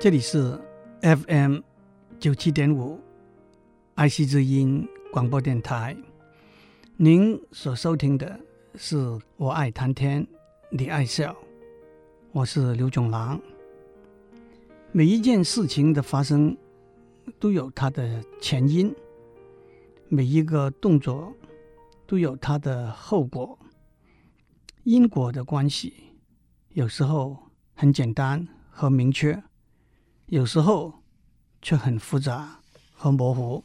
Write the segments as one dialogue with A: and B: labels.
A: 这里是 FM 九七点五爱惜之音广播电台。您所收听的是《我爱谈天，你爱笑》，我是刘炯郎。每一件事情的发生都有它的前因，每一个动作都有它的后果。因果的关系有时候很简单和明确。有时候却很复杂和模糊。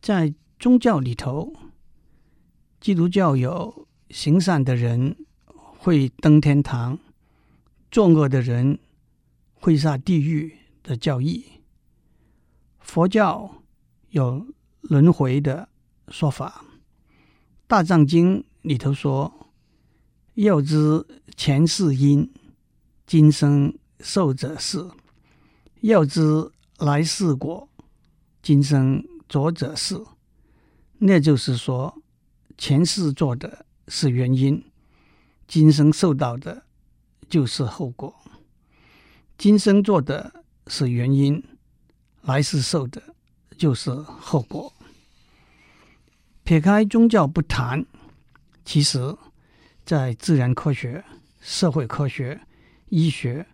A: 在宗教里头，基督教有行善的人会登天堂，作恶的人会下地狱的教义。佛教有轮回的说法，《大藏经》里头说：“要知前世因，今生受者是。”要知来世果，今生作者是。那就是说，前世做的是原因，今生受到的就是后果。今生做的是原因，来世受的就是后果。撇开宗教不谈，其实，在自然科学、社会科学、医学、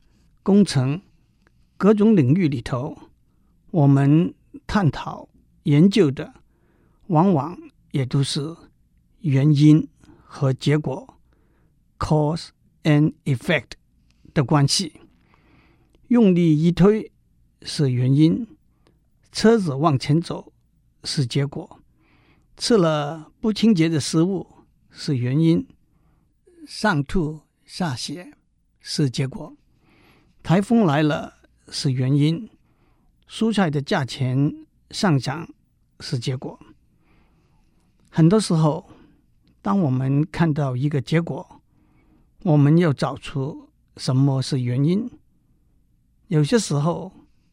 A: 工程。各种领域里头，我们探讨研究的，往往也都是原因和结果 （cause and effect） 的关系。用力一推是原因，车子往前走是结果；吃了不清洁的食物是原因，上吐下泻是结果；台风来了。是原因，蔬菜的价钱上涨是结果。很多时候，当我们看到一个结果，我们要找出什么是原因。有些时候，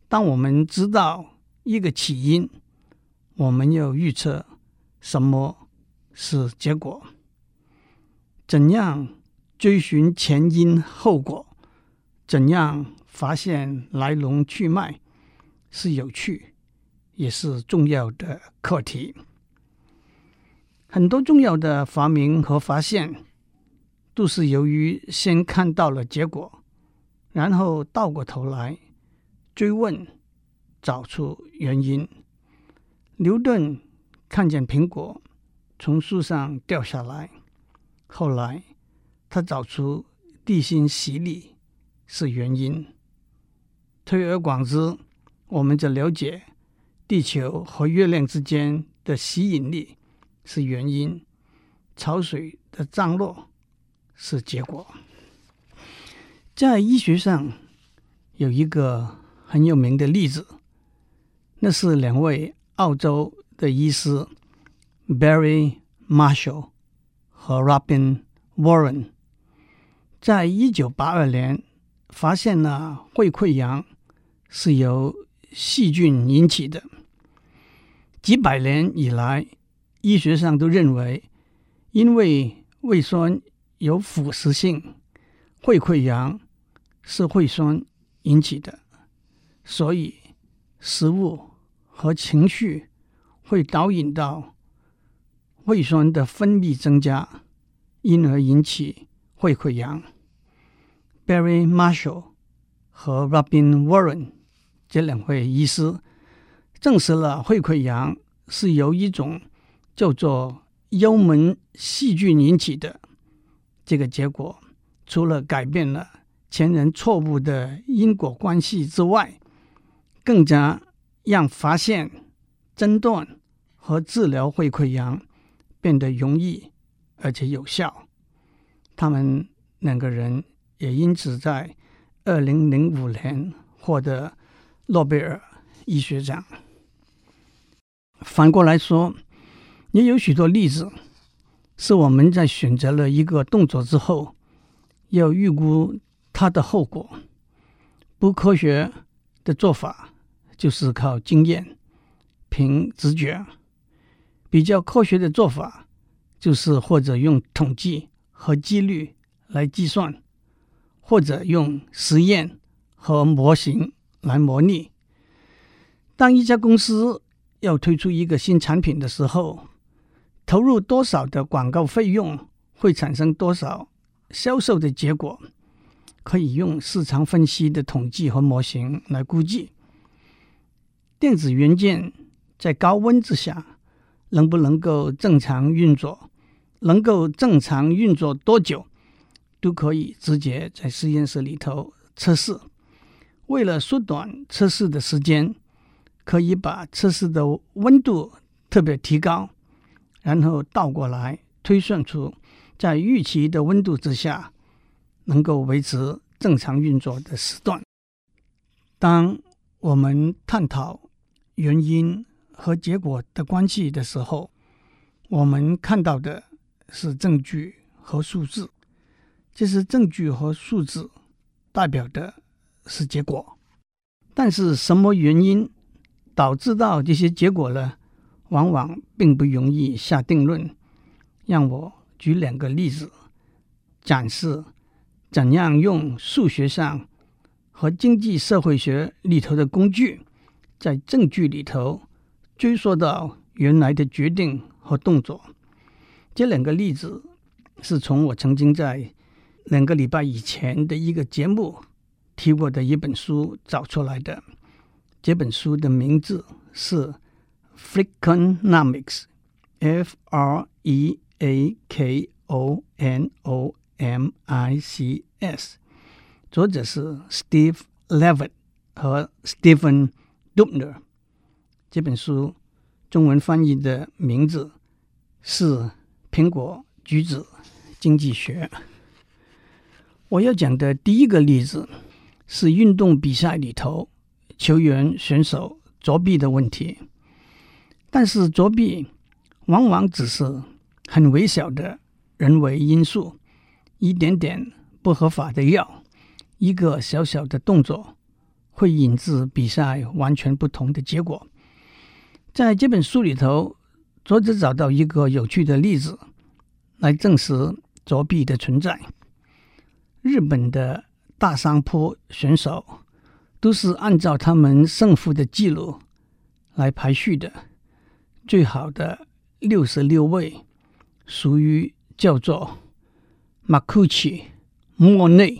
A: 当我们知道一个起因，我们要预测什么是结果。怎样追寻前因后果？怎样？发现来龙去脉是有趣，也是重要的课题。很多重要的发明和发现，都是由于先看到了结果，然后倒过头来追问，找出原因。牛顿看见苹果从树上掉下来，后来他找出地心吸力是原因。推而广之，我们就了解地球和月亮之间的吸引力是原因，潮水的涨落是结果。在医学上有一个很有名的例子，那是两位澳洲的医师 Barry Marshall 和 Robin Warren，在一九八二年发现了胃溃疡。是由细菌引起的。几百年以来，医学上都认为，因为胃酸有腐蚀性，胃溃疡是胃酸引起的，所以食物和情绪会导引到胃酸的分泌增加，因而引起胃溃疡。Barry Marshall 和 Robin Warren。这两位医师证实了胃溃疡是由一种叫做幽门细菌引起的。这个结果除了改变了前人错误的因果关系之外，更加让发现、诊断和治疗胃溃疡变得容易而且有效。他们两个人也因此在二零零五年获得。诺贝尔医学奖。反过来说，也有许多例子是我们在选择了一个动作之后，要预估它的后果。不科学的做法就是靠经验、凭直觉；比较科学的做法就是或者用统计和几率来计算，或者用实验和模型来模拟。当一家公司要推出一个新产品的时候，投入多少的广告费用，会产生多少销售的结果，可以用市场分析的统计和模型来估计。电子元件在高温之下能不能够正常运作，能够正常运作多久，都可以直接在实验室里头测试。为了缩短测试的时间，可以把测试的温度特别提高，然后倒过来推算出在预期的温度之下能够维持正常运作的时段。当我们探讨原因和结果的关系的时候，我们看到的是证据和数字。这是证据和数字代表的是结果，但是什么原因导致到这些结果呢？往往并不容易下定论。让我举两个例子，展示怎样用数学上和经济社会学里头的工具，在证据里头追溯到原来的决定和动作。这两个例子是从我曾经在两个礼拜以前的一个节目提过的一本书找出来的，这本书的名字是 Freakonomics，F R E A K O N O M I C S，作者是 Steve Levitt 和 Stephen Dubner。这本书中文翻译的名字是《苹果橘子经济学》。我要讲的第一个例子是运动比赛里头球员选手作弊的问题，但是作弊往往只是很微小的人为因素，一点点不合法的药，一个小小的动作，会引致比赛完全不同的结果。在这本书里头，作者找到一个有趣的例子来证实作弊的存在。日本的大山坡选手都是按照他们胜负的记录来排序的，最好的六十六位属于叫做马库奇、莫内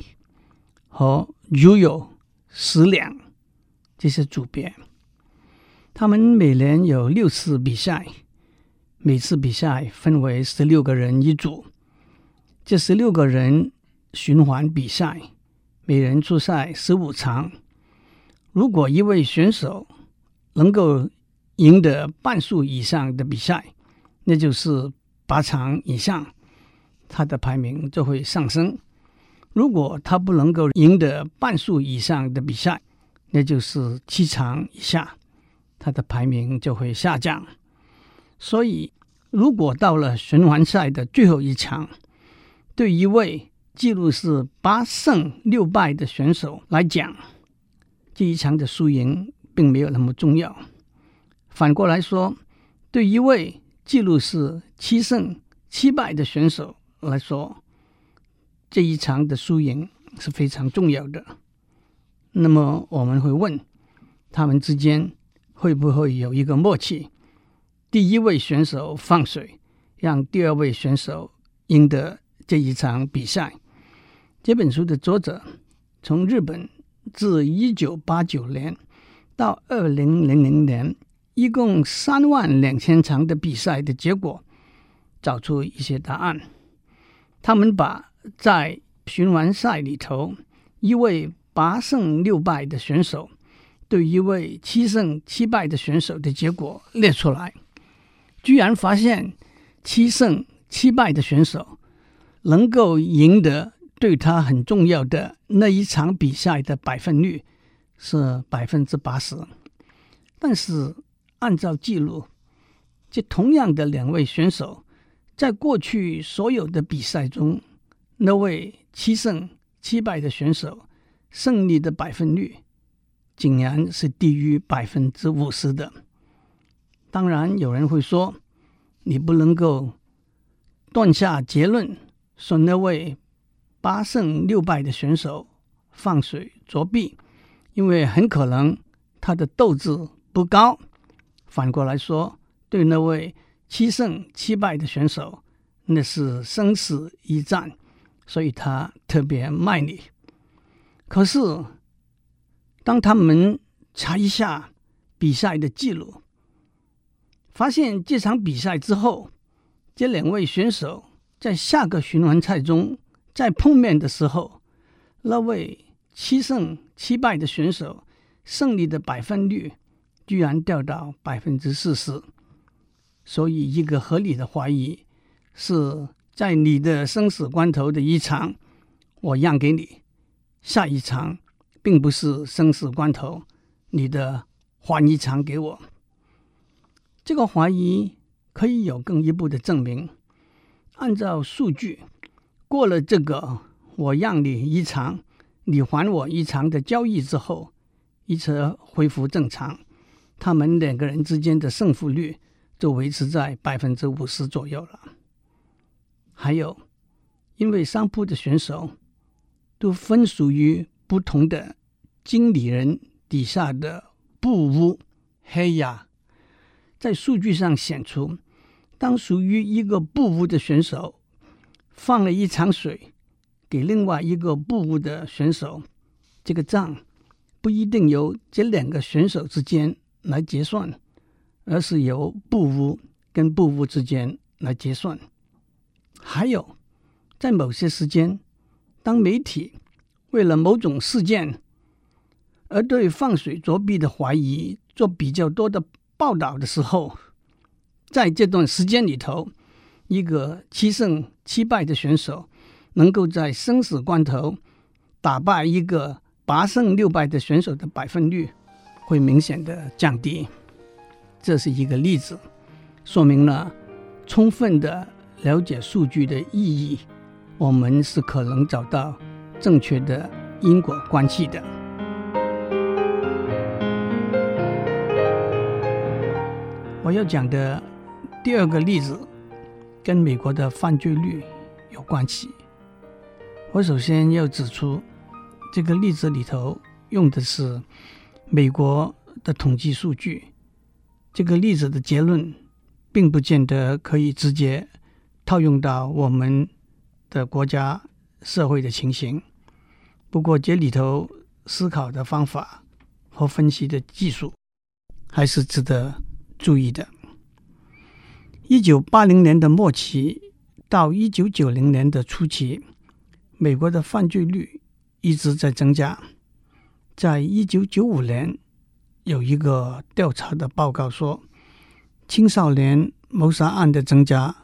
A: 和 Ryu 十两这些组别。他们每年有六次比赛，每次比赛分为十六个人一组，这十六个人。循环比赛，每人出赛十五场。如果一位选手能够赢得半数以上的比赛，那就是八场以上，他的排名就会上升；如果他不能够赢得半数以上的比赛，那就是七场以下，他的排名就会下降。所以，如果到了循环赛的最后一场，对一位记录是八胜六败的选手来讲，这一场的输赢并没有那么重要。反过来说，对一位记录是七胜七败的选手来说，这一场的输赢是非常重要的。那么我们会问，他们之间会不会有一个默契？第一位选手放水，让第二位选手赢得这一场比赛。这本书的作者从日本自一九八九年到二零零零年，一共三万两千场的比赛的结果，找出一些答案。他们把在循环赛里头一位八胜六败的选手对一位七胜七败的选手的结果列出来，居然发现七胜七败的选手能够赢得。对他很重要的那一场比赛的百分率是百分之八十，但是按照记录，这同样的两位选手在过去所有的比赛中，那位七胜七败的选手胜利的百分率竟然是低于百分之五十的。当然，有人会说，你不能够断下结论说那位。八胜六败的选手放水作弊，因为很可能他的斗志不高。反过来说，对那位七胜七败的选手，那是生死一战，所以他特别卖力。可是，当他们查一下比赛的记录，发现这场比赛之后，这两位选手在下个循环赛中再碰面的时候，那位七胜七败的选手胜利的百分率居然掉到百分之四十。所以，一个合理的怀疑是在你的生死关头的一场，我让给你。下一场并不是生死关头，你的还一场给我。这个怀疑可以有更一步的证明。按照数据，过了这个我让你一场，你还我一场的交易之后，一切恢复正常，他们两个人之间的胜负率就维持在百分之五十左右了。还有，因为商铺的选手。都分属于不同的经理人底下的部屋黑呀，在数据上显出，当属于一个部屋的选手放了一场水给另外一个部屋的选手，这个账不一定由这两个选手之间来结算，而是由部屋跟部屋之间来结算。还有，在某些时间。当媒体为了某种事件而对放水作弊的怀疑做比较多的报道的时候，在这段时间里头，一个七胜七败的选手能够在生死关头打败一个八胜六败的选手的百分率会明显的降低。这是一个例子，说明了充分的了解数据的意义。我们是可能找到正确的因果关系的。我要讲的第二个例子跟美国的犯罪率有关系。我首先要指出，这个例子里头用的是美国的统计数据。这个例子的结论并不见得可以直接套用到我们。的国家社会的情形，不过这里头思考的方法和分析的技术还是值得注意的。一九八零年的末期到一九九零年的初期，美国的犯罪率一直在增加。在一九九五年，有一个调查的报告说，青少年谋杀案的增加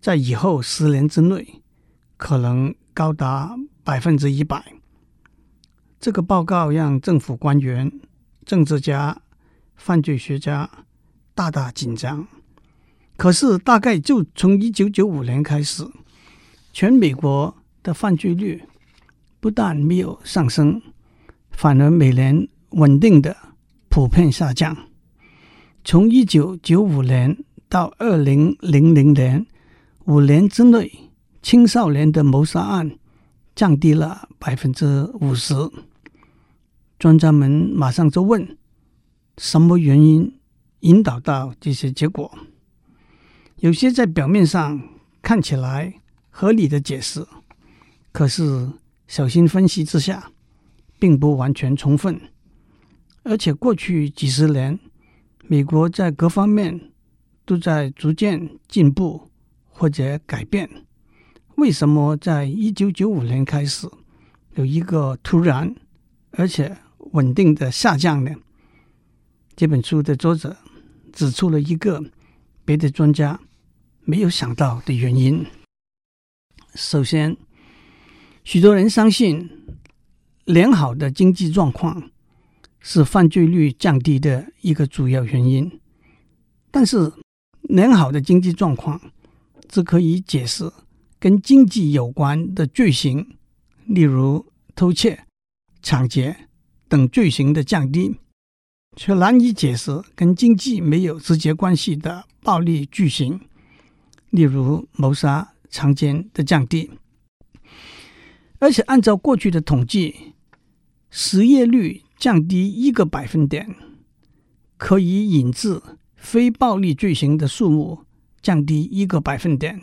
A: 在以后十年之内。可能高达百分之一百。这个报告让政府官员、政治家、犯罪学家大大紧张。可是，大概就从一九九五年开始，全美国的犯罪率不但没有上升，反而每年稳定的普遍下降。从一九九五年到二零零零年，五年之内。青少年的谋杀案降低了百分之五十，专家们马上就问：什么原因引导到这些结果？有些在表面上看起来合理的解释，可是小心分析之下，并不完全充分。而且过去几十年，美国在各方面都在逐渐进步或者改变。为什么在一九九五年开始有一个突然而且稳定的下降呢？这本书的作者指出了一个别的专家没有想到的原因。首先，许多人相信良好的经济状况是犯罪率降低的一个主要原因，但是良好的经济状况只可以解释。跟经济有关的罪行，例如偷窃、抢劫等罪行的降低，却难以解释跟经济没有直接关系的暴力罪行，例如谋杀、强奸的降低。而且按照过去的统计，失业率降低一个百分点，可以引致非暴力罪行的数目降低一个百分点。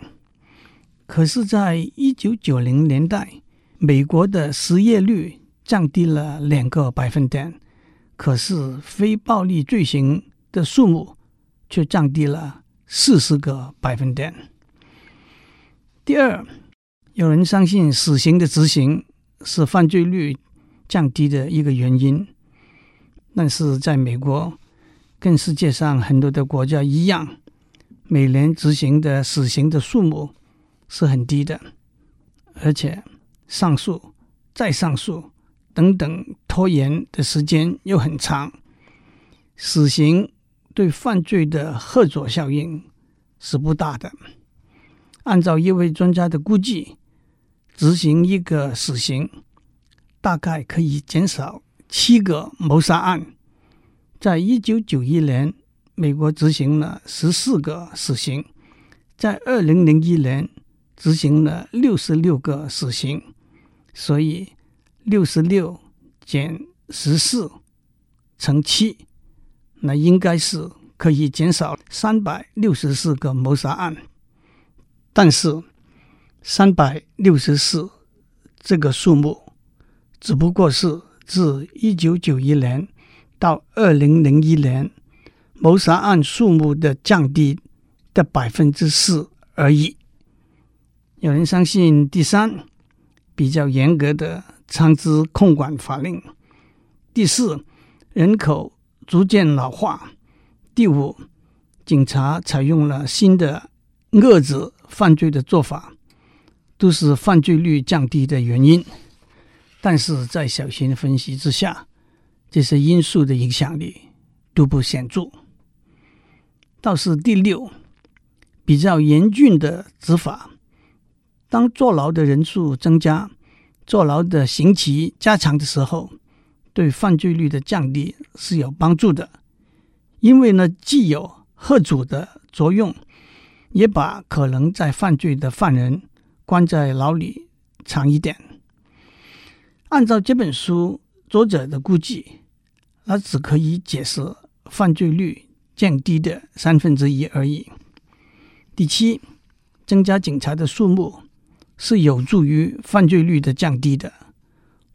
A: 可是，在一九九零年代，美国的失业率降低了两个百分点，可是非暴力罪行的数目却降低了四十个百分点。第二，有人相信死刑的执行是犯罪率降低的一个原因，但是在美国，跟世界上很多的国家一样，每年执行的死刑的数目是很低的，而且上诉、再上诉等等拖延的时间又很长。死刑对犯罪的后座效应是不大的。按照一位专家的估计，执行一个死刑大概可以减少七个谋杀案。在一九九一年，美国执行了十四个死刑；在二零零一年，执行了六十六个死刑。所以，六十六减十四乘七，那应该是可以减少三百六十四个谋杀案。但是，三百六十四这个数目，只不过是自一九九一年。到二零零一年，谋杀案数目的降低的百分之四而已。有人相信第三，比较严格的枪支控管法令；第四，人口逐渐老化；第五，警察采用了新的遏制犯罪的做法，都是犯罪率降低的原因。但是在小心分析之下，这些因素的影响力都不显著。倒是第六，比较严峻的执法。当坐牢的人数增加，坐牢的刑期加长的时候，对犯罪率的降低是有帮助的。因为呢，既有吓阻的作用，也把可能在犯罪的犯人关在牢里长一点。按照这本书作者的估计。那只可以解释犯罪率降低的三分之一而已。第七，增加警察的数目是有助于犯罪率的降低的，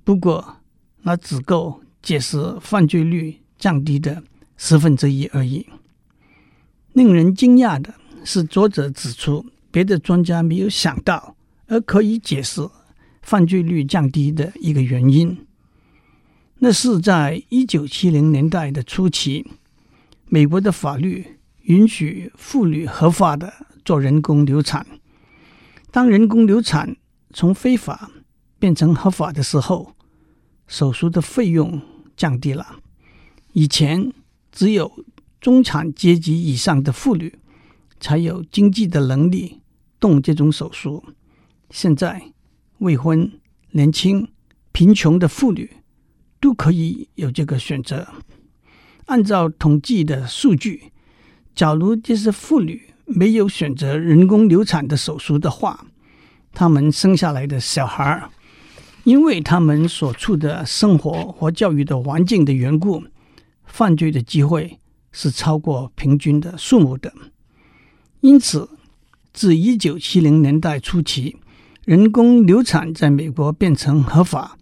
A: 不过那只够解释犯罪率降低的十分之一而已。令人惊讶的是，作者指出别的专家没有想到而可以解释犯罪率降低的一个原因。那是在一九七零年代的初期，美国的法律允许妇女合法的做人工流产。当人工流产从非法变成合法的时候，手术的费用降低了。以前只有中产阶级以上的妇女才有经济的能力动这种手术，现在未婚、年轻、贫穷的妇女。都可以有这个选择。按照统计的数据，假如这些妇女没有选择人工流产的手术的话，她们生下来的小孩，因为他们所处的生活和教育的环境的缘故，犯罪的机会是超过平均的数目的。因此，自一九七零年代初期，人工流产在美国变成合法，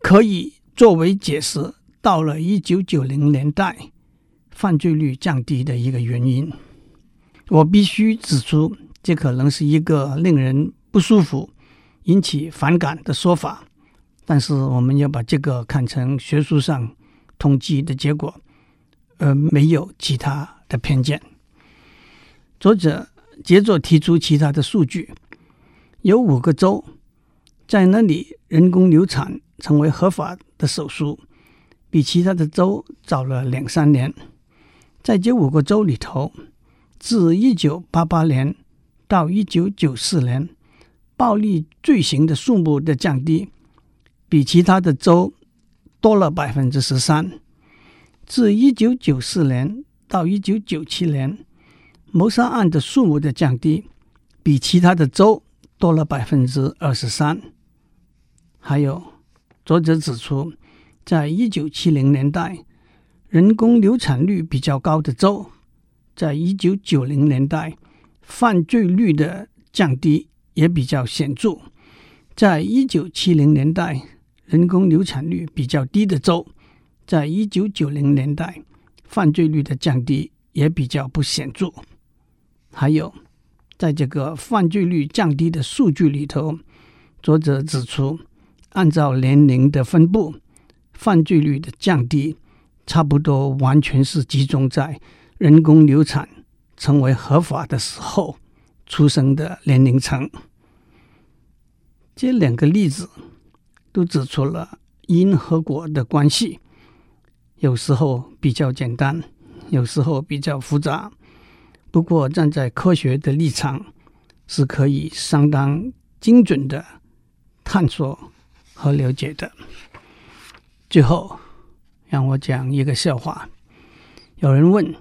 A: 可以。作为解释，到了一九九零年代，犯罪率降低的一个原因，我必须指出，这可能是一个令人不舒服、引起反感的说法。但是，我们要把这个看成学术上统计的结果，而没有其他的偏见。作者接着提出其他的数据，有五个州在那里人工流产成为合法的手术比其他的州早了两三年，在这五个州里头，自一九八八年到一九九四年，暴力罪行的数目的降低比其他的州多了百分之十三。自一九九四年到一九九七年，谋杀案的数目的降低比其他的州多了百分之二十三。还有。作者指出，在一九七零年代，人工流产率比较高的州，在一九九零年代，犯罪率的降低也比较显著。在一九七零年代，人工流产率比较低的州，在一九九零年代，犯罪率的降低也比较不显著。还有，在这个犯罪率降低的数据里头，作者指出，按照年龄的分布，犯罪率的降低差不多完全是集中在人工流产成为合法的时候出生的年龄层。这两个例子都指出了因和果的关系，有时候比较简单，有时候比较复杂。不过站在科学的立场，是可以相当精准的探索和了解的。最后，让我讲一个笑话。有人问：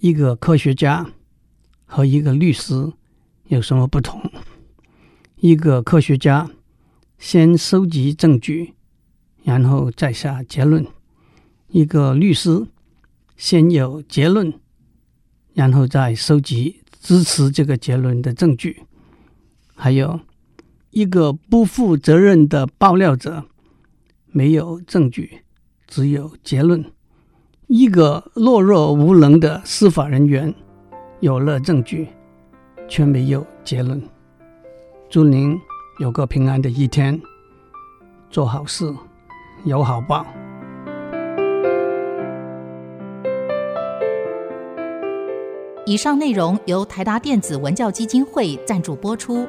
A: 一个科学家和一个律师有什么不同？一个科学家先收集证据，然后再下结论；一个律师先有结论，然后再收集支持这个结论的证据。还有一个不负责任的爆料者，没有证据，只有结论；一个懦弱无能的司法人员，有了证据，却没有结论。祝您有个平安的一天，做好事，有好报。
B: 以上内容由台达电子文教基金会赞助播出。